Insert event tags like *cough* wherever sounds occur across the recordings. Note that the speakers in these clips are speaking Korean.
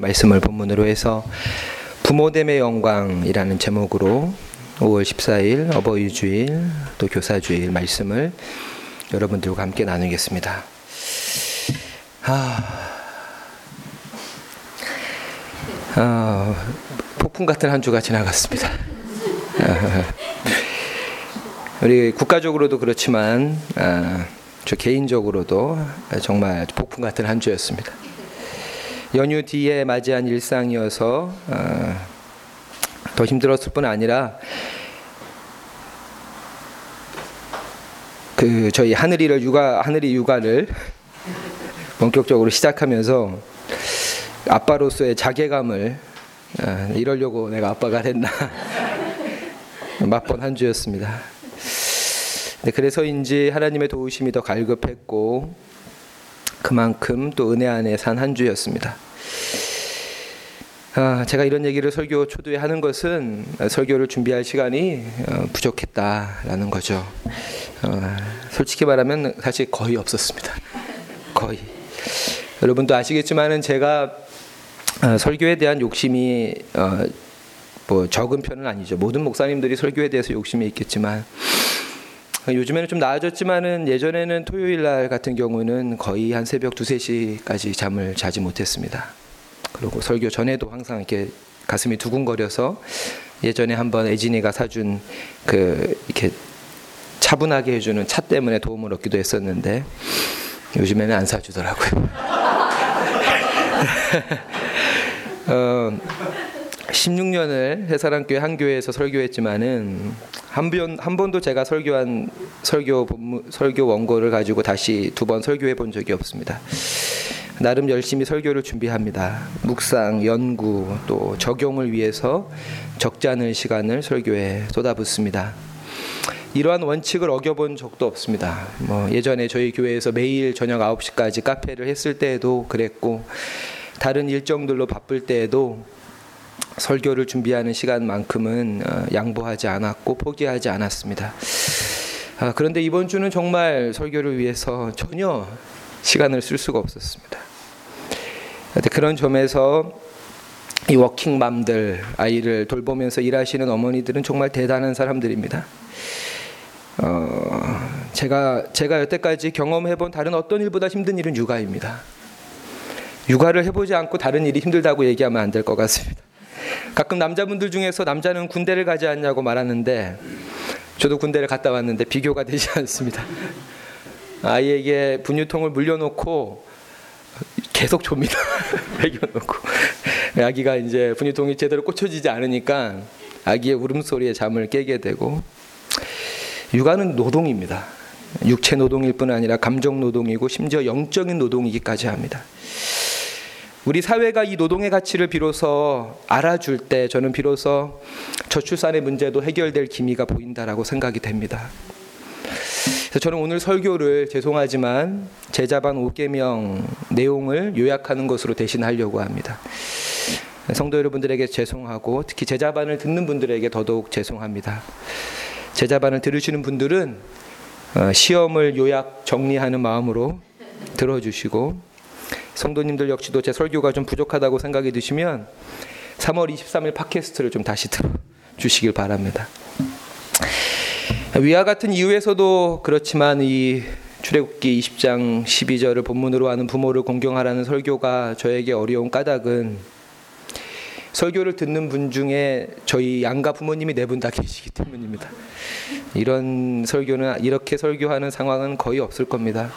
말씀을 본문으로 해서 부모됨의 영광이라는 제목으로 5월 14일 어버이 주일 또 교사 주일 말씀을 여러분들과 함께 나누겠습니다. 아, 아 폭풍 같은 한 주가 지나갔습니다. 아, *laughs* 우리 국가적으로도 그렇지만 아, 저 개인적으로도 정말 폭풍 같은 한 주였습니다. 연휴 뒤에 맞이한 일상이어서 어, 더 힘들었을 뿐 아니라 그 저희 하늘이를 육아 하늘이 육아를 *laughs* 본격적으로 시작하면서 아빠로서의 자괴감을 어, 이러려고 내가 아빠가 됐나 *laughs* 맛본 한 주였습니다. 네, 그래서인지 하나님의 도우심이 더 갈급했고 그만큼 또 은혜 안에 산 한 주였습니다. 아, 제가 이런 얘기를 설교 초두에 하는 것은 설교를 준비할 시간이 어, 부족했다라는 거죠. 어, 솔직히 말하면 사실 거의 없었습니다. 거의. 여러분도 아시겠지만은 제가 어, 설교에 대한 욕심이 어, 뭐 적은 편은 아니죠. 모든 목사님들이 설교에 대해서 욕심이 있겠지만 요즘에는 좀 나아졌지만은 예전에는 토요일 날 같은 경우는 거의 한 새벽 두세 시까지 잠을 자지 못했습니다. 그리고 설교 전에도 항상 이렇게 가슴이 두근거려서 예전에 한번 애진이가 사준 그 이렇게 차분하게 해주는 차 때문에 도움을 얻기도 했었는데 요즘에는 안 사주더라고요. *laughs* 어, 16년을 해사랑교회 한 교회에서 설교했지만은 한, 번, 한 번도 제가 설교한 설교 본문, 설교 원고를 가지고 다시 두 번 설교해 본 적이 없습니다. 나름 열심히 설교를 준비합니다. 묵상, 연구, 또 적용을 위해서 적지 않은 시간을 설교에 쏟아붓습니다. 이러한 원칙을 어겨본 적도 없습니다. 뭐 예전에 저희 교회에서 매일 저녁 9시까지 카페를 했을 때에도 그랬고 다른 일정들로 바쁠 때에도 설교를 준비하는 시간만큼은 어, 양보하지 않았고 포기하지 않았습니다. 아, 그런데 이번 주는 정말 설교를 위해서 전혀 시간을 쓸 수가 없었습니다. 그런 점에서 이 워킹맘들 아이를 돌보면서 일하시는 어머니들은 정말 대단한 사람들입니다. 어, 제가 제가 여태까지 경험해본 다른 어떤 일보다 힘든 일은 육아입니다. 육아를 해보지 않고 다른 일이 힘들다고 얘기하면 안 될 것 같습니다. 가끔 남자분들 중에서 남자는 군대를 가지 않냐고 말하는데 저도 군대를 갔다 왔는데 비교가 되지 *laughs* 않습니다. 아이에게 분유통을 물려놓고 계속 줍니다. *laughs* 먹여놓고 아기가 이제 분유통이 제대로 꽂혀지지 않으니까 아기의 울음소리에 잠을 깨게 되고 육아는 노동입니다. 육체 노동일 뿐 아니라 감정 노동이고 심지어 영적인 노동이기까지 합니다. 우리 사회가 이 노동의 가치를 비로소 알아줄 때 저는 비로소 저출산의 문제도 해결될 기미가 보인다라고 생각이 됩니다. 저는 오늘 설교를 죄송하지만 제자반 5계명 내용을 요약하는 것으로 대신하려고 합니다. 성도 여러분들에게 죄송하고 특히 제자반을 듣는 분들에게 더더욱 죄송합니다. 제자반을 들으시는 분들은 어, 시험을 요약 정리하는 마음으로 들어주시고 성도님들 역시도 제 설교가 좀 부족하다고 생각이 드시면 3월 23일 팟캐스트를 좀 다시 들어 주시길 바랍니다. 위와 같은 이유에서도 그렇지만 이 출애굽기 20장 12절을 본문으로 하는 부모를 공경하라는 설교가 저에게 어려운 까닭은 설교를 듣는 분 중에 저희 양가 부모님이 네 분 다 계시기 때문입니다. 이런 설교는 이렇게 설교하는 상황은 거의 없을 겁니다.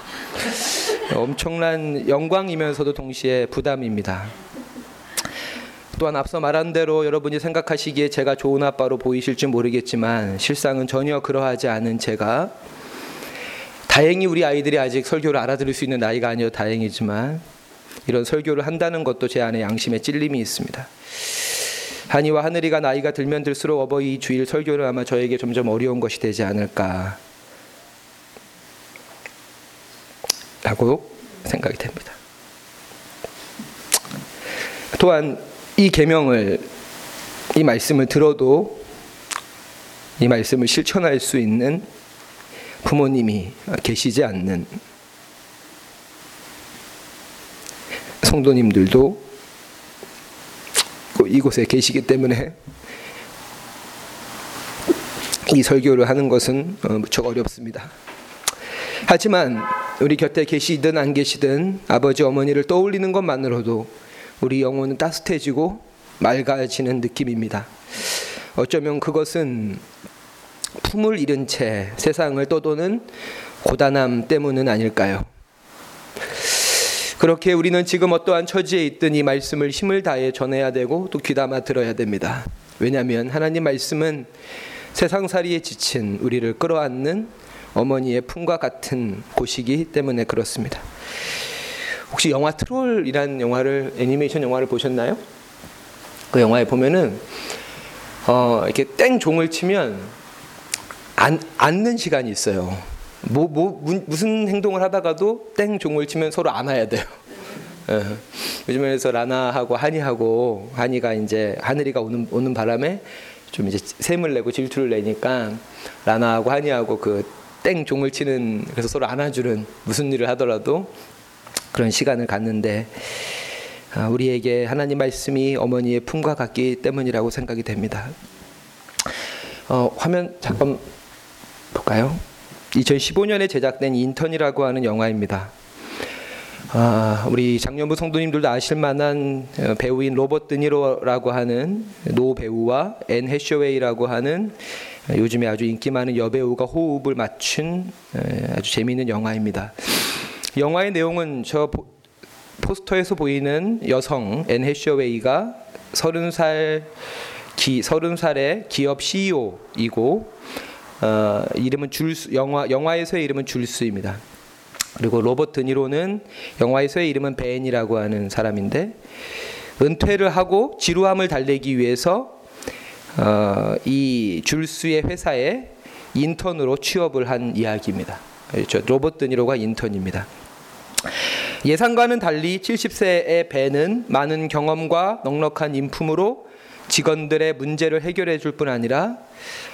엄청난 영광이면서도 동시에 부담입니다. 또한 앞서 말한 대로 여러분이 생각하시기에 제가 좋은 아빠로 보이실지 모르겠지만 실상은 전혀 그러하지 않은 제가 다행히 우리 아이들이 아직 설교를 알아들을 수 있는 나이가 아니어 다행이지만 이런 설교를 한다는 것도 제 안에 양심에 찔림이 있습니다. 한이와 하늘이가 나이가 들면 들수록 어버이 주일 설교를 아마 저에게 점점 어려운 것이 되지 않을까 라고 생각이 됩니다. 또한 이 계명을 이 말씀을 들어도 이 말씀을 실천할 수 있는 부모님이 계시지 않는 성도님들도 이곳에 계시기 때문에 이 설교를 하는 것은 어, 무척 어렵습니다. 하지만 우리 곁에 계시든 안 계시든 아버지 어머니를 떠올리는 것만으로도 우리 영혼은 따뜻해지고 맑아지는 느낌입니다. 어쩌면 그것은 품을 잃은 채 세상을 떠도는 고단함 때문은 아닐까요? 그렇게 우리는 지금 어떠한 처지에 있든 이 말씀을 힘을 다해 전해야 되고 또 귀담아 들어야 됩니다. 왜냐하면 하나님 말씀은 세상살이에 지친 우리를 끌어안는 어머니의 품과 같은 곳이기 때문에 그렇습니다. 혹시 영화 트롤이라는 영화를 애니메이션 영화를 보셨나요? 그 영화에 보면은 어, 이렇게 땡 종을 치면 안, 앉는 시간이 있어요. 뭐, 뭐, 무슨 행동을 하다가도 땡 종을 치면 서로 안아야 돼요. 예. 요즘에서 라나하고 한이하고 한이가 이제 하늘이가 오는 오는 바람에 좀 이제 샘을 내고 질투를 내니까 라나하고 한이하고 그 땡 종을 치는 그래서 서로 안아주는 무슨 일을 하더라도 그런 시간을 갖는데 아, 우리에게 하나님 말씀이 어머니의 품과 같기 때문이라고 생각이 됩니다. 어, 화면 잠깐 볼까요? 2015년에 제작된 인턴이라고 하는 영화입니다. 아, 우리 장년부 성도님들도 아실 만한 어, 배우인 로버트 드니로라고 하는 노 배우와 앤 해서웨이라고 하는 요즘에 아주 인기 많은 여배우가 호흡을 맞춘 아주 재미있는 영화입니다. 영화의 내용은 저 포스터에서 보이는 여성 앤 해서웨이가 서른 살 기, 서른 살의 기업 CEO이고 어, 이름은 줄스 영화 영화에서의 이름은 줄스입니다. 그리고 로버트 니로는 영화에서의 이름은 벤이라고 하는 사람인데 은퇴를 하고 지루함을 달래기 위해서 어, 이 줄스의 회사에 인턴으로 취업을 한 이야기입니다. 그렇죠. 로버트 니로가 인턴입니다. 예상과는 달리 70세의 벤은 많은 경험과 넉넉한 인품으로 직원들의 문제를 해결해 줄 뿐 아니라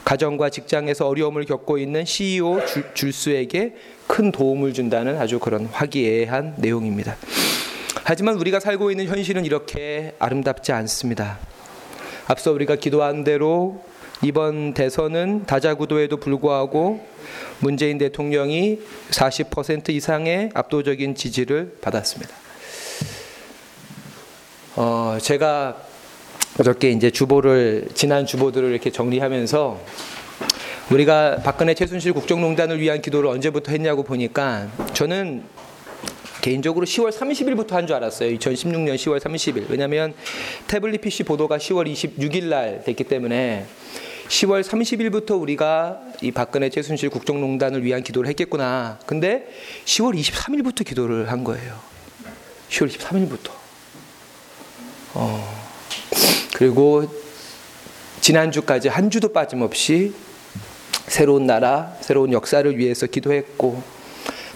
가정과 직장에서 어려움을 겪고 있는 CEO 줄수에게 큰 도움을 준다는 아주 그런 화기애애한 내용입니다. 하지만 우리가 살고 있는 현실은 이렇게 아름답지 않습니다. 앞서 우리가 기도한 대로 이번 대선은 다자구도에도 불구하고 문재인 대통령이 40% 이상의 압도적인 지지를 받았습니다. 어, 제가 어저께 이제 주보를 지난 주보들을 이렇게 정리하면서 우리가 박근혜 최순실 국정농단을 위한 기도를 언제부터 했냐고 보니까 저는 개인적으로 10월 30일부터 한 줄 알았어요. 2016년 10월 30일. 왜냐하면 태블릿 PC 보도가 10월 26일 날 됐기 때문에 10월 30일부터 우리가 이 박근혜 최순실 국정농단을 위한 기도를 했겠구나. 근데 10월 23일부터 기도를 한 거예요. 10월 23일부터. 어. 그리고 지난주까지 한 주도 빠짐없이 새로운 나라, 새로운 역사를 위해서 기도했고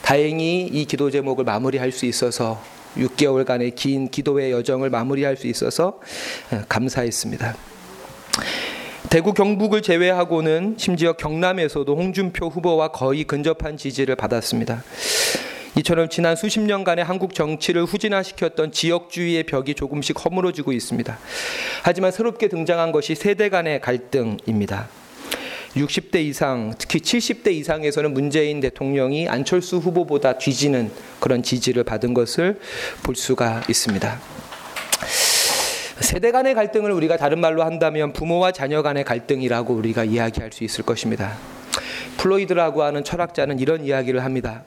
다행히 이 기도 제목을 마무리할 수 있어서 6개월간의 긴 기도의 여정을 마무리할 수 있어서 어, 감사했습니다. 대구 경북을 제외하고는 심지어 경남에서도 홍준표 후보와 거의 근접한 지지를 받았습니다. 이처럼 지난 수십 년간의 한국 정치를 후진화시켰던 지역주의의 벽이 조금씩 허물어지고 있습니다. 하지만 새롭게 등장한 것이 세대 간의 갈등입니다. 60대 이상, 특히 70대 이상에서는 문재인 대통령이 안철수 후보보다 뒤지는 그런 지지를 받은 것을 볼 수가 있습니다. 세대 간의 갈등을 우리가 다른 말로 한다면 부모와 자녀 간의 갈등이라고 우리가 이야기할 수 있을 것입니다. 프로이드라고 하는 철학자는 이런 이야기를 합니다.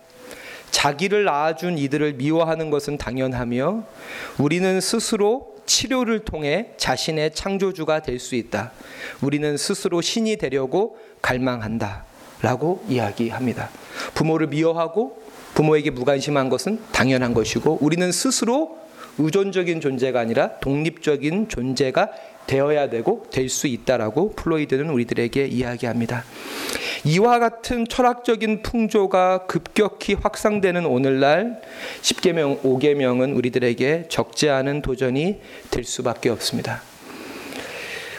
자기를 낳아준 이들을 미워하는 것은 당연하며 우리는 스스로 치료를 통해 자신의 창조주가 될 수 있다. 우리는 스스로 신이 되려고 갈망한다. 라고 이야기합니다. 부모를 미워하고 부모에게 무관심한 것은 당연한 것이고 우리는 스스로 의존적인 존재가 아니라 독립적인 존재가 되어야 되고 될 수 있다라고 프로이드는 우리들에게 이야기합니다. 이와 같은 철학적인 풍조가 급격히 확산되는 오늘날 10계명, 5계명은 우리들에게 적지 않은 도전이 될 수밖에 없습니다.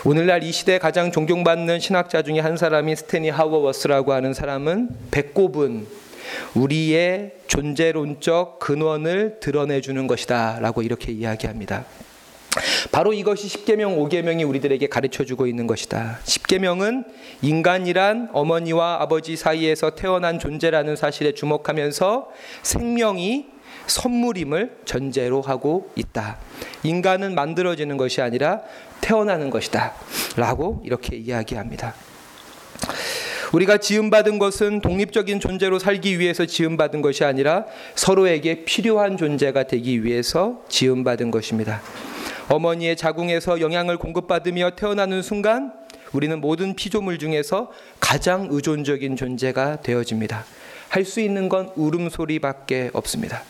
오늘날 이 시대에 가장 존경받는 신학자 중에 한 사람이 스테니 하워워스라고 하는 사람은 배꼽은 우리의 존재론적 근원을 드러내 주는 것이다 라고 이렇게 이야기합니다. 바로 이것이 십계명 5계명이 우리들에게 가르쳐 주고 있는 것이다. 십계명은 인간이란 어머니와 아버지 사이에서 태어난 존재라는 사실에 주목하면서 생명이 선물임을 전제로 하고 있다. 인간은 만들어지는 것이 아니라 태어나는 것이다. 라고 이렇게 이야기합니다. 우리가 지음받은 것은 독립적인 존재로 살기 위해서 지음받은 것이 아니라 서로에게 필요한 존재가 되기 위해서 지음받은 것입니다. 어머니의 자궁에서 영양을 공급받으며 태어나는 순간 우리는 모든 피조물 중에서 가장 의존적인 존재가 되어집니다. 할 수 있는 건 울음소리밖에 없습니다.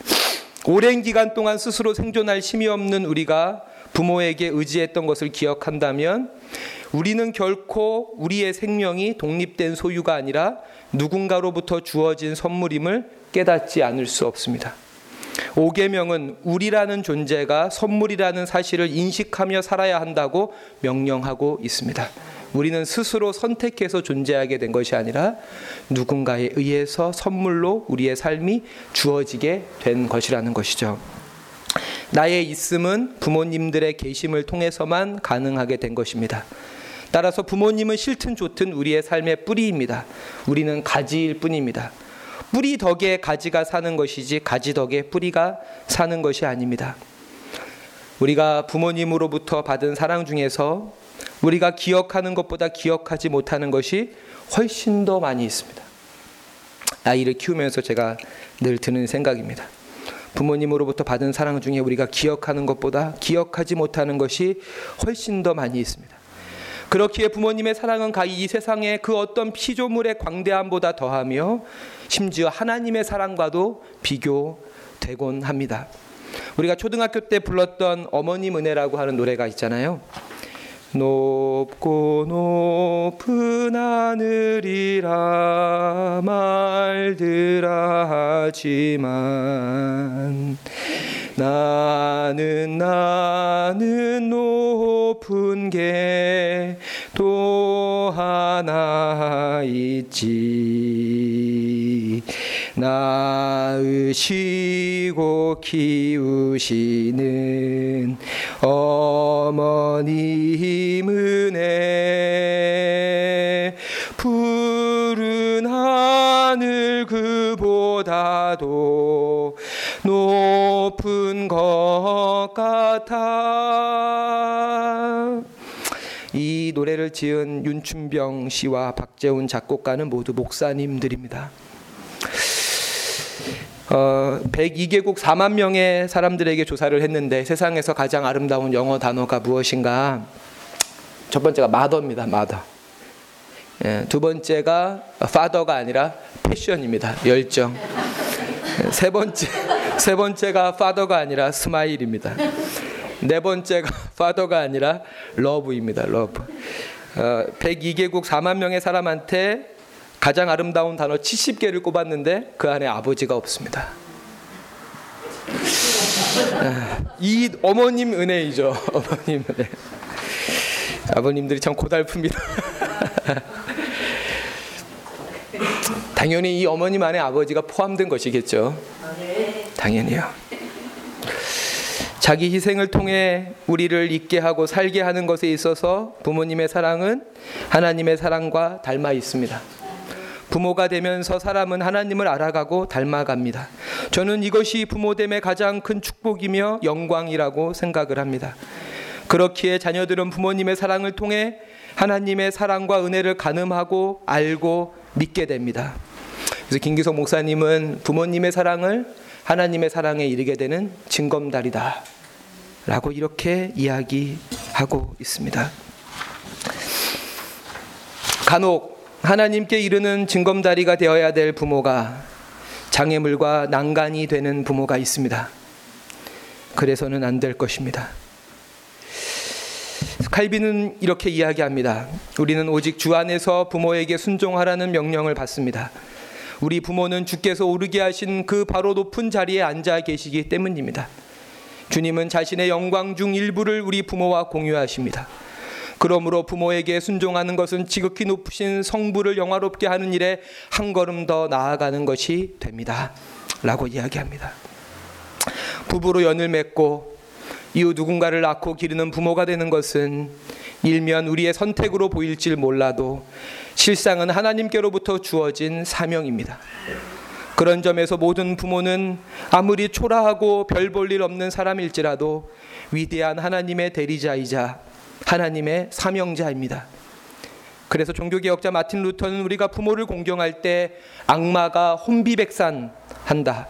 오랜 기간 동안 스스로 생존할 힘이 없는 우리가 부모에게 의지했던 것을 기억한다면 우리는 결코 우리의 생명이 독립된 소유가 아니라 누군가로부터 주어진 선물임을 깨닫지 않을 수 없습니다. 오계명은 우리라는 존재가 선물이라는 사실을 인식하며 살아야 한다고 명령하고 있습니다. 우리는 스스로 선택해서 존재하게 된 것이 아니라 누군가에 의해서 선물로 우리의 삶이 주어지게 된 것이라는 것이죠. 나의 있음은 부모님들의 계심을 통해서만 가능하게 된 것입니다. 따라서 부모님은 싫든 좋든 우리의 삶의 뿌리입니다. 우리는 가지일 뿐입니다. 뿌리 덕에 가지가 사는 것이지 가지 덕에 뿌리가 사는 것이 아닙니다. 우리가 부모님으로부터 받은 사랑 중에서 우리가 기억하는 것보다 기억하지 못하는 것이 훨씬 더 많이 있습니다. 아이를 키우면서 제가 늘 드는 생각입니다. 부모님으로부터 받은 사랑 중에 우리가 기억하는 것보다 기억하지 못하는 것이 훨씬 더 많이 있습니다. 그렇기에 부모님의 사랑은 가히 이 세상의 그 어떤 피조물의 광대함보다 더하며 심지어 하나님의 사랑과도 비교되곤 합니다. 우리가 초등학교 때 불렀던 어머님 은혜라고 하는 노래가 있잖아요. 높고 높은 하늘이라 말들아 하지만 나는 나는 높은 게 또 하나 있지. 낳으시고 키우시는 어머님 은혜 푸른 하늘 그보다도 높은 것 같아 이 노래를 지은 윤춘병 씨와 박재훈 작곡가는 모두 목사님들입니다. 어, 102개국 4만 명의 사람들에게 조사를 했는데 세상에서 가장 아름다운 영어 단어가 무엇인가? 첫 번째가 mother입니다. mother. 예, 두 번째가 father가 아니라 passion입니다. 열정. 예, 세 번째 세 번째가 father가 아니라 smile입니다. 네 번째가 father가 아니라 love입니다. love. 어, 102개국 4만 명의 사람한테 가장 아름다운 단어 70개를 꼽았는데 그 안에 아버지가 없습니다. 이 어머님 은혜이죠. *laughs* 어머님 은혜. 아버님들이 참 고달픕니다. *laughs* 당연히 이 어머님 안에 아버지가 포함된 것이겠죠. 당연히요. 자기 희생을 통해 우리를 있게 하고 살게 하는 것에 있어서 부모님의 사랑은 하나님의 사랑과 닮아 있습니다. 부모가 되면서 사람은 하나님을 알아가고 닮아갑니다. 저는 이것이 부모됨의 가장 큰 축복이며 영광이라고 생각을 합니다. 그렇기에 자녀들은 부모님의 사랑을 통해 하나님의 사랑과 은혜를 가늠하고 알고 믿게 됩니다. 그래서 김기석 목사님은 부모님의 사랑을 하나님의 사랑에 이르게 되는 징검다리다. 라고 이렇게 이야기하고 있습니다. 간혹 하나님께 이르는 징검다리가 되어야 될 부모가 장애물과 난간이 되는 부모가 있습니다. 그래서는 안 될 것입니다. 칼빈은 이렇게 이야기합니다. 우리는 오직 주 안에서 부모에게 순종하라는 명령을 받습니다. 우리 부모는 주께서 오르게 하신 그 바로 높은 자리에 앉아 계시기 때문입니다. 주님은 자신의 영광 중 일부를 우리 부모와 공유하십니다. 그러므로 부모에게 순종하는 것은 지극히 높으신 성부를 영화롭게 하는 일에 한 걸음 더 나아가는 것이 됩니다. 라고 이야기합니다. 부부로 연을 맺고 이후 누군가를 낳고 기르는 부모가 되는 것은 일면 우리의 선택으로 보일지 몰라도 실상은 하나님께로부터 주어진 사명입니다. 그런 점에서 모든 부모는 아무리 초라하고 별 볼 일 없는 사람일지라도 위대한 하나님의 대리자이자 하나님의 사명자입니다. 그래서 종교개혁자 마틴 루터는 우리가 부모를 공경할 때 악마가 혼비백산 한다.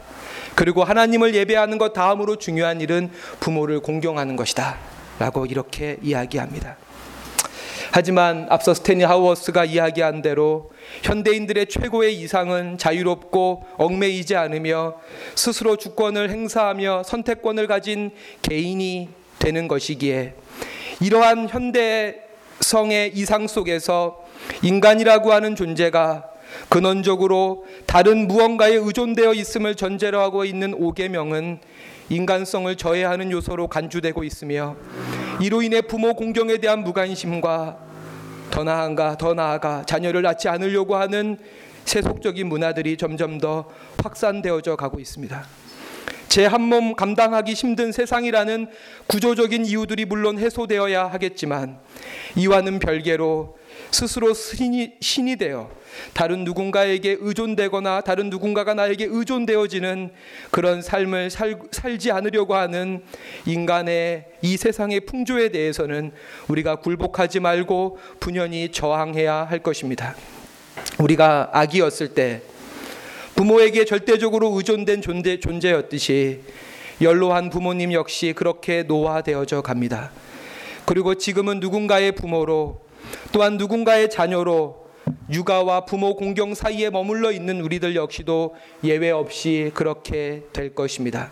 그리고 하나님을 예배하는 것 다음으로 중요한 일은 부모를 공경하는 것이다. 라고 이렇게 이야기합니다. 하지만 앞서 스테니 하우어스가 이야기한 대로 현대인들의 최고의 이상은 자유롭고 얽매이지 않으며 스스로 주권을 행사하며 선택권을 가진 개인이 되는 것이기에 이러한 현대성의 이상 속에서 인간이라고 하는 존재가 근원적으로 다른 무언가에 의존되어 있음을 전제로 하고 있는 오계명은 인간성을 저해하는 요소로 간주되고 있으며 이로 인해 부모 공경에 대한 무관심과 더 나아가 더 나아가 자녀를 낳지 않으려고 하는 세속적인 문화들이 점점 더 확산되어져 가고 있습니다. 제 한 몸 감당하기 힘든 세상이라는 구조적인 이유들이 물론 해소되어야 하겠지만 이와는 별개로 스스로 신이, 신이 되어 다른 누군가에게 의존되거나 다른 누군가가 나에게 의존되어지는 그런 삶을 살, 살지 않으려고 하는 인간의 이 세상의 풍조에 대해서는 우리가 굴복하지 말고 분연히 저항해야 할 것입니다. 우리가 아기였을 때 부모에게 절대적으로 의존된 존재, 존재였듯이 연로한 부모님 역시 그렇게 노화되어져 갑니다. 그리고 지금은 누군가의 부모로 또한 누군가의 자녀로 육아와 부모 공경 사이에 머물러 있는 우리들 역시도 예외 없이 그렇게 될 것입니다.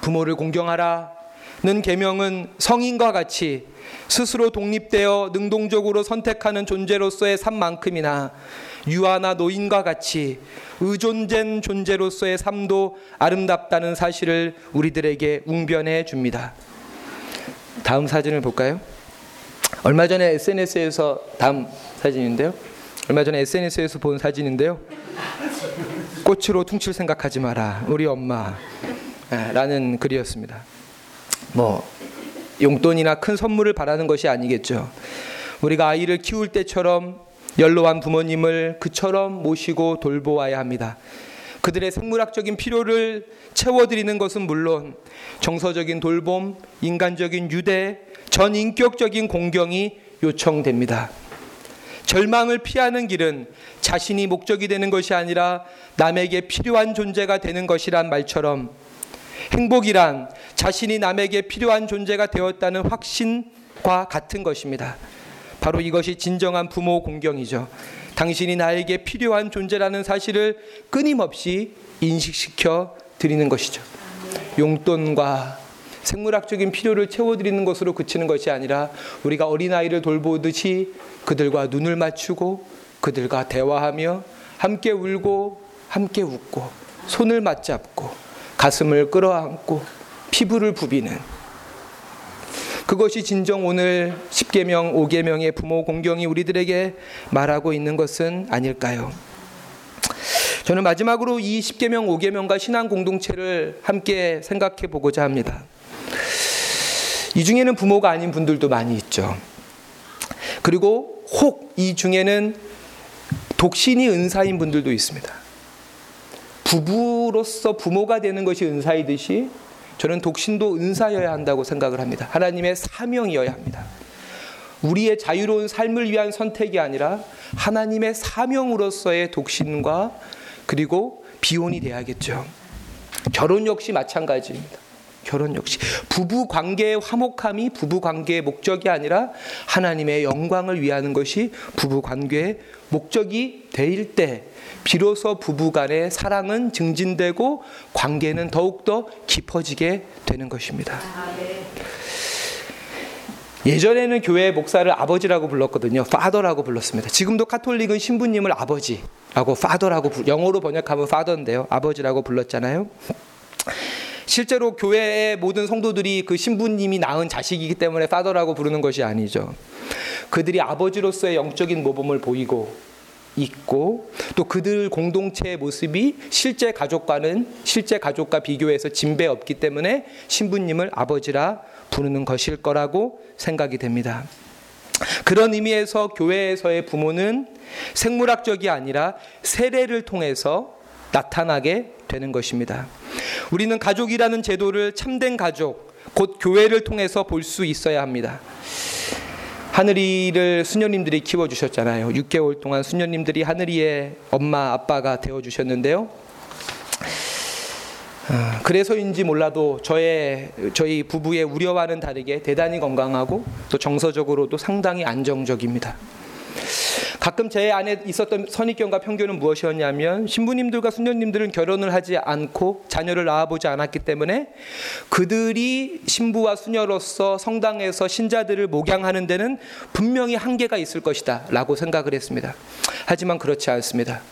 부모를 공경하라는 계명은 성인과 같이 스스로 독립되어 능동적으로 선택하는 존재로서의 삶만큼이나 유아나 노인과 같이 의존된 존재로서의 삶도 아름답다는 사실을 우리들에게 웅변해 줍니다. 다음 사진을 볼까요? 얼마 전에 SNS에서 다음 사진인데요. 얼마 전에 SNS에서 본 사진인데요. 꽃으로 퉁칠 생각하지 마라. 우리 엄마. 아, 라는 글이었습니다. 뭐 용돈이나 큰 선물을 바라는 것이 아니겠죠. 우리가 아이를 키울 때처럼 연로한 부모님을 그처럼 모시고 돌보아야 합니다. 그들의 생물학적인 필요를 채워드리는 것은 물론 정서적인 돌봄, 인간적인 유대, 전인격적인 공경이 요청됩니다. 절망을 피하는 길은 자신이 목적이 되는 것이 아니라 남에게 필요한 존재가 되는 것이란 말처럼 행복이란 자신이 남에게 필요한 존재가 되었다는 확신과 같은 것입니다. 바로 이것이 진정한 부모 공경이죠. 당신이 나에게 필요한 존재라는 사실을 끊임없이 인식시켜 드리는 것이죠. 용돈과 생물학적인 필요를 채워드리는 것으로 그치는 것이 아니라 우리가 어린아이를 돌보듯이 그들과 눈을 맞추고 그들과 대화하며 함께 울고 함께 웃고 손을 맞잡고 가슴을 끌어안고 피부를 부비는 그것이 진정 오늘 10계명, 5계명의 부모 공경이 우리들에게 말하고 있는 것은 아닐까요? 저는 마지막으로 이 10계명, 5계명과 신앙 공동체를 함께 생각해 보고자 합니다. 이 중에는 부모가 아닌 분들도 많이 있죠. 그리고 혹 이 중에는 독신이 은사인 분들도 있습니다. 부부로서 부모가 되는 것이 은사이듯이 저는 독신도 은사여야 한다고 생각을 합니다. 하나님의 사명이어야 합니다. 우리의 자유로운 삶을 위한 선택이 아니라 하나님의 사명으로서의 독신과 그리고 비혼이 돼야겠죠. 결혼 역시 마찬가지입니다. 결혼 역시 부부 관계의 화목함이 부부 관계의 목적이 아니라 하나님의 영광을 위하는 것이 부부 관계의 목적이 될때 비로소 부부 간의 사랑은 증진되고 관계는 더욱더 깊어지게 되는 것입니다. 예전에는 교회 목사를 아버지라고 불렀거든요. 파더라고 불렀습니다. 지금도 카톨릭은 신부님을 아버지라고 파더라고 영어로 번역하면 파더인데요. 아버지라고 불렀잖아요. 실제로 교회의 모든 성도들이 그 신부님이 낳은 자식이기 때문에 파더라고 부르는 것이 아니죠. 그들이 아버지로서의 영적인 모범을 보이고 있고 또 그들 공동체의 모습이 실제 가족과는 실제 가족과 비교해서 진배 없기 때문에 신부님을 아버지라 부르는 것일 거라고 생각이 됩니다. 그런 의미에서 교회에서의 부모는 생물학적이 아니라 세례를 통해서 나타나게 되는 것입니다. 우리는 가족이라는 제도를 참된 가족, 곧 교회를 통해서 볼 수 있어야 합니다. 하늘이를 수녀님들이 키워주셨잖아요. 6개월 동안 수녀님들이 하늘이의 엄마, 아빠가 되어주셨는데요. 아, 그래서인지 몰라도 저의 저희 부부의 우려와는 다르게 대단히 건강하고 또 정서적으로도 상당히 안정적입니다. 가끔 제 안에 있었던 선입견과 편견은 무엇이었냐면 신부님들과 수녀님들은 결혼을 하지 않고 자녀를 낳아보지 않았기 때문에 그들이 신부와 수녀로서 성당에서 신자들을 목양하는 데는 분명히 한계가 있을 것이다 라고 생각을 했습니다. 하지만 그렇지 않습니다.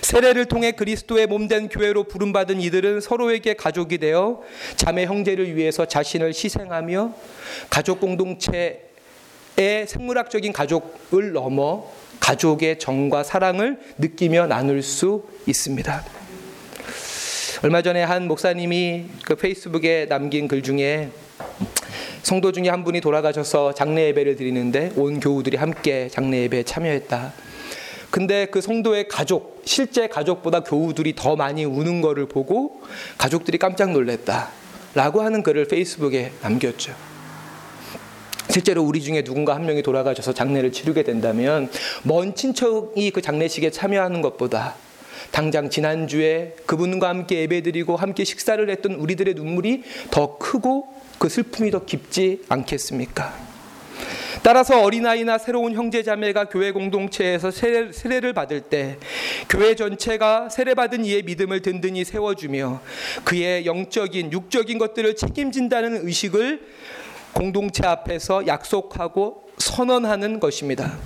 세례를 통해 그리스도의 몸된 교회로 부름받은 이들은 서로에게 가족이 되어 자매 형제를 위해서 자신을 희생하며 가족 공동체의 생물학적인 가족을 넘어 가족의 정과 사랑을 느끼며 나눌 수 있습니다. 얼마 전에 한 목사님이 그 페이스북에 남긴 글 중에 성도 중에 한 분이 돌아가셔서 장례 예배를 드리는데 온 교우들이 함께 장례 예배에 참여했다. 근데 그 성도의 가족, 실제 가족보다 교우들이 더 많이 우는 거를 보고 가족들이 깜짝 놀랐다. 라고 하는 글을 페이스북에 남겼죠. 실제로 우리 중에 누군가 한 명이 돌아가셔서 장례를 치르게 된다면 먼 친척이 그 장례식에 참여하는 것보다 당장 지난주에 그분과 함께 예배드리고 함께 식사를 했던 우리들의 눈물이 더 크고 그 슬픔이 더 깊지 않겠습니까? 따라서 어린아이나 새로운 형제자매가 교회 공동체에서 세례, 세례를 받을 때 교회 전체가 세례받은 이의 믿음을 든든히 세워주며 그의 영적인, 육적인 것들을 책임진다는 의식을 공동체 앞에서 약속하고 선언하는 것입니다.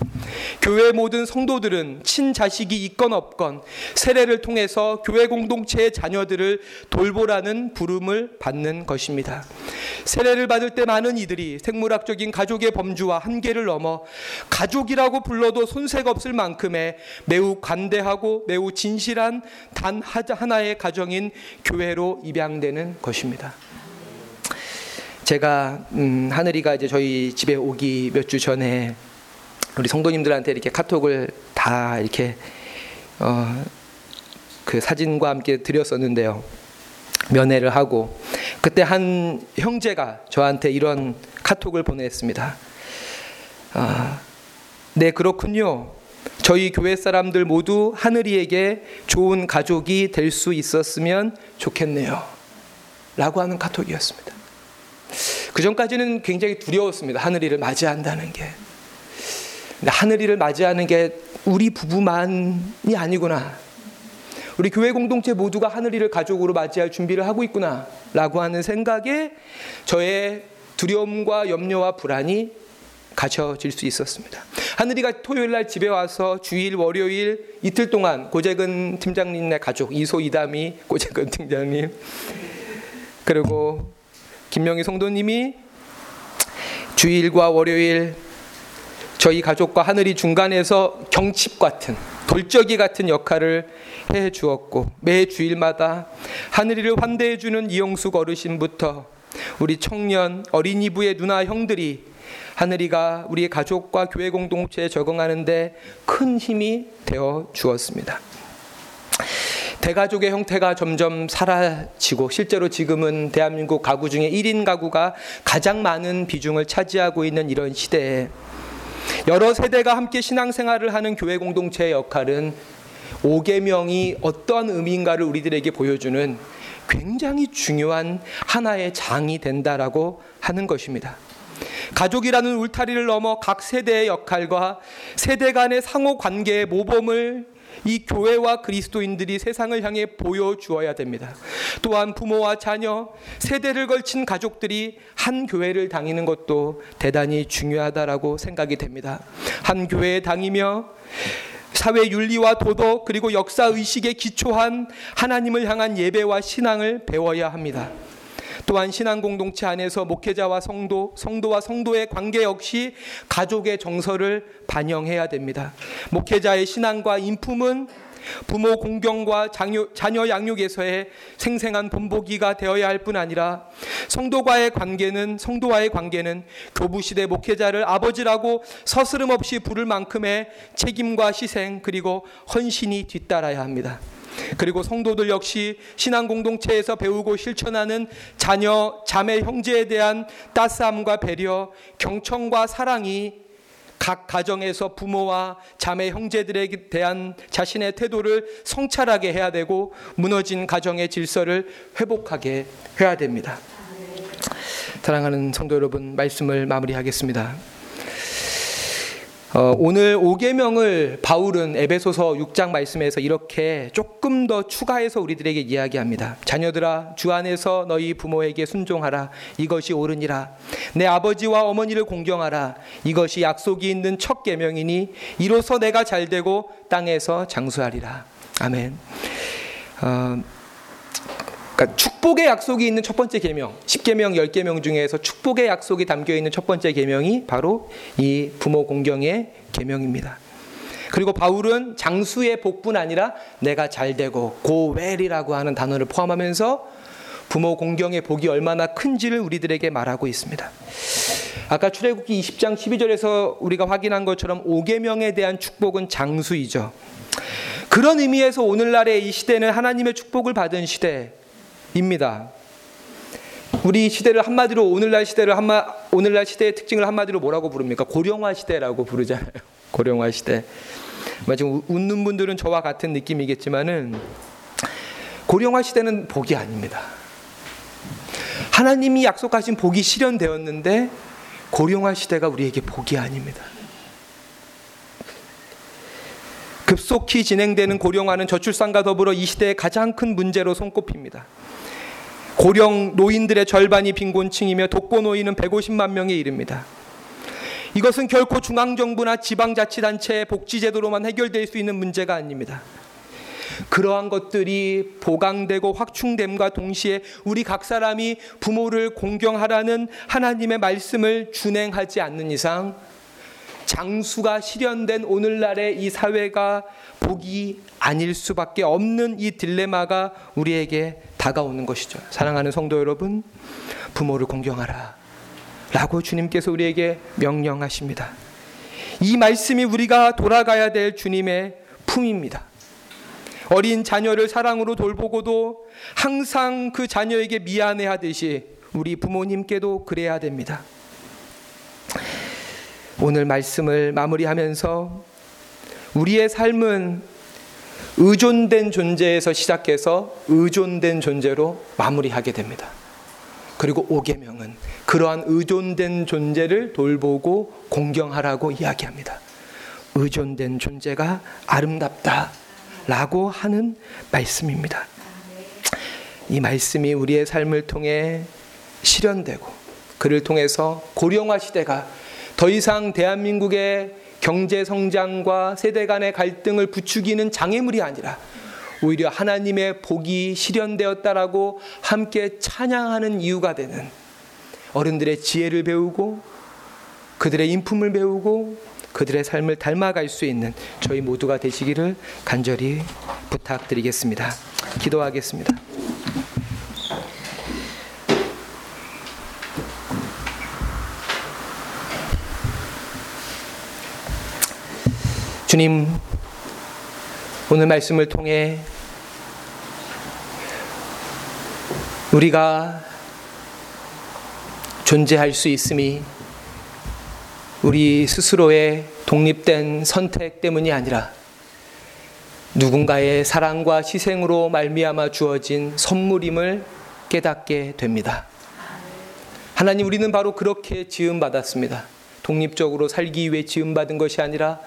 교회 모든 성도들은 친자식이 있건 없건 세례를 통해서 교회 공동체의 자녀들을 돌보라는 부름을 받는 것입니다. 세례를 받을 때 많은 이들이 생물학적인 가족의 범주와 한계를 넘어 가족이라고 불러도 손색 없을 만큼의 매우 관대하고 매우 진실한 단 하나의 가정인 교회로 입양되는 것입니다. 제가 음, 하늘이가 이제 저희 집에 오기 몇 주 전에 우리 성도님들한테 이렇게 카톡을 다 이렇게 어, 그 사진과 함께 드렸었는데요. 면회를 하고 그때 한 형제가 저한테 이런 카톡을 보냈습니다. 아, 네 그렇군요. 저희 교회 사람들 모두 하늘이에게 좋은 가족이 될 수 있었으면 좋겠네요. 라고 하는 카톡이었습니다. 그 전까지는 굉장히 두려웠습니다. 하늘이를 맞이한다는 게. 하늘이를 맞이하는 게 우리 부부만이 아니구나. 우리 교회 공동체 모두가 하늘이를 가족으로 맞이할 준비를 하고 있구나. 라고 하는 생각에 저의 두려움과 염려와 불안이 가져질 수 있었습니다. 하늘이가 토요일 날 집에 와서 주일, 월요일 이틀 동안 고재근 팀장님네 가족 이소 이담이 고재근 팀장님 그리고 김명희 성도님이 주일과 월요일 저희 가족과 하늘이 중간에서 경칩 같은 돌적이 같은 역할을 해 주었고 매 주일마다 하늘이를 환대해 주는 이영숙 어르신부터 우리 청년 어린이부의 누나 형들이 하늘이가 우리의 가족과 교회 공동체에 적응하는데 큰 힘이 되어 주었습니다. 대가족의 형태가 점점 사라지고 실제로 지금은 대한민국 가구 중에 1인 가구가 가장 많은 비중을 차지하고 있는 이런 시대에 여러 세대가 함께 신앙생활을 하는 교회 공동체의 역할은 5계명이 어떤 의미인가를 우리들에게 보여주는 굉장히 중요한 하나의 장이 된다라고 하는 것입니다. 가족이라는 울타리를 넘어 각 세대의 역할과 세대 간의 상호 관계의 모범을 이 교회와 그리스도인들이 세상을 향해 보여주어야 됩니다. 또한 부모와 자녀, 세대를 걸친 가족들이 한 교회를 다니는 것도 대단히 중요하다라고 생각이 됩니다. 한 교회에 다니며 사회 윤리와 도덕 그리고 역사 의식에 기초한 하나님을 향한 예배와 신앙을 배워야 합니다. 또한 신앙 공동체 안에서 목회자와 성도, 성도와 성도의 관계 역시 가족의 정서를 반영해야 됩니다. 목회자의 신앙과 인품은 부모 공경과 자녀, 자녀 양육에서의 생생한 본보기가 되어야 할 뿐 아니라 성도과의 관계는 성도와의 관계는 교부 시대 목회자를 아버지라고 서스름 없이 부를 만큼의 책임과 희생 그리고 헌신이 뒤따라야 합니다. 그리고 성도들 역시 신앙 공동체에서 배우고 실천하는 자녀, 자매, 형제에 대한 따스함과 배려, 경청과 사랑이 각 가정에서 부모와 자매 형제들에 대한 자신의 태도를 성찰하게 해야 되고 무너진 가정의 질서를 회복하게 해야 됩니다. 사랑하는 성도 여러분, 말씀을 마무리하겠습니다. 어, 오늘 5계명을 바울은 에베소서 6장 말씀에서 이렇게 조금 더 추가해서 우리들에게 이야기합니다. 자녀들아 주 안에서 너희 부모에게 순종하라 이것이 옳으니라 내 아버지와 어머니를 공경하라 이것이 약속이 있는 첫 계명이니 이로써 내가 잘되고 땅에서 장수하리라. 아멘. 어, 그러니까 축복의 약속이 있는 첫 번째 계명, 10계명, 10계명 중에서 축복의 약속이 담겨 있는 첫 번째 계명이 바로 이 부모 공경의 계명입니다. 그리고 바울은 장수의 복뿐 아니라 내가 잘 되고 고웰이라고 하는 단어를 포함하면서 부모 공경의 복이 얼마나 큰지를 우리들에게 말하고 있습니다. 아까 출애굽기 20장 12절에서 우리가 확인한 것처럼 5계명에 대한 축복은 장수이죠. 그런 의미에서 오늘날의 이 시대는 하나님의 축복을 받은 시대, 입니다. 우리 시대를 한마디로 오늘날 시대를 한마 오늘날 시대의 특징을 한마디로 뭐라고 부릅니까? 고령화 시대라고 부르잖아요. *laughs* 고령화 시대. 지금 웃는 분들은 저와 같은 느낌이겠지만은 고령화 시대는 복이 아닙니다. 하나님이 약속하신 복이 실현되었는데 고령화 시대가 우리에게 복이 아닙니다. 급속히 진행되는 고령화는 저출산과 더불어 이 시대의 가장 큰 문제로 손꼽힙니다. 고령 노인들의 절반이 빈곤층이며 독거 노인은 150만 명에 이릅니다. 이것은 결코 중앙정부나 지방자치단체의 복지제도로만 해결될 수 있는 문제가 아닙니다. 그러한 것들이 보강되고 확충됨과 동시에 우리 각 사람이 부모를 공경하라는 하나님의 말씀을 준행하지 않는 이상 장수가 실현된 오늘날의 이 사회가 복이 아닐 수밖에 없는 이 딜레마가 우리에게 다가오는 것이죠. 사랑하는 성도 여러분, 부모를 공경하라. 라고 주님께서 우리에게 명령하십니다. 이 말씀이 우리가 돌아가야 될 주님의 품입니다. 어린 자녀를 사랑으로 돌보고도 항상 그 자녀에게 미안해 하듯이 우리 부모님께도 그래야 됩니다. 오늘 말씀을 마무리하면서 우리의 삶은 의존된 존재에서 시작해서 의존된 존재로 마무리하게 됩니다. 그리고 오계명은 그러한 의존된 존재를 돌보고 공경하라고 이야기합니다. 의존된 존재가 아름답다 라고 하는 말씀입니다. 이 말씀이 우리의 삶을 통해 실현되고 그를 통해서 고령화 시대가 더 이상 대한민국의 경제 성장과 세대 간의 갈등을 부추기는 장애물이 아니라 오히려 하나님의 복이 실현되었다라고 함께 찬양하는 이유가 되는 어른들의 지혜를 배우고 그들의 인품을 배우고 그들의 삶을 닮아갈 수 있는 저희 모두가 되시기를 간절히 부탁드리겠습니다. 기도하겠습니다. 주님, 오늘 말씀을 통해 우리가 존재할 수 있음이 우리 스스로의 독립된 선택 때문이 아니라 누군가의 사랑과 희생으로 말미암아 주어진 선물임을 깨닫게 됩니다. 하나님 우리는 바로 그렇게 지음 받았습니다. 독립적으로 살기 위해 지음 받은 것이 아니라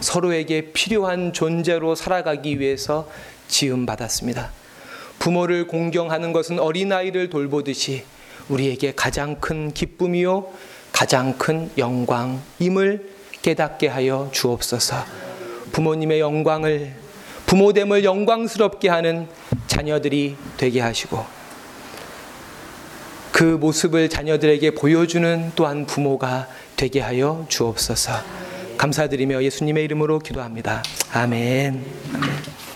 서로에게 필요한 존재로 살아가기 위해서 지음 받았습니다. 부모를 공경하는 것은 어린아이를 돌보듯이 우리에게 가장 큰 기쁨이요 가장 큰 영광임을 깨닫게 하여 주옵소서. 부모님의 영광을 부모됨을 영광스럽게 하는 자녀들이 되게 하시고 그 모습을 자녀들에게 보여주는 또한 부모가 되게 하여 주옵소서. 감사드리며 예수님의 이름으로 기도합니다. 아멘. 아멘.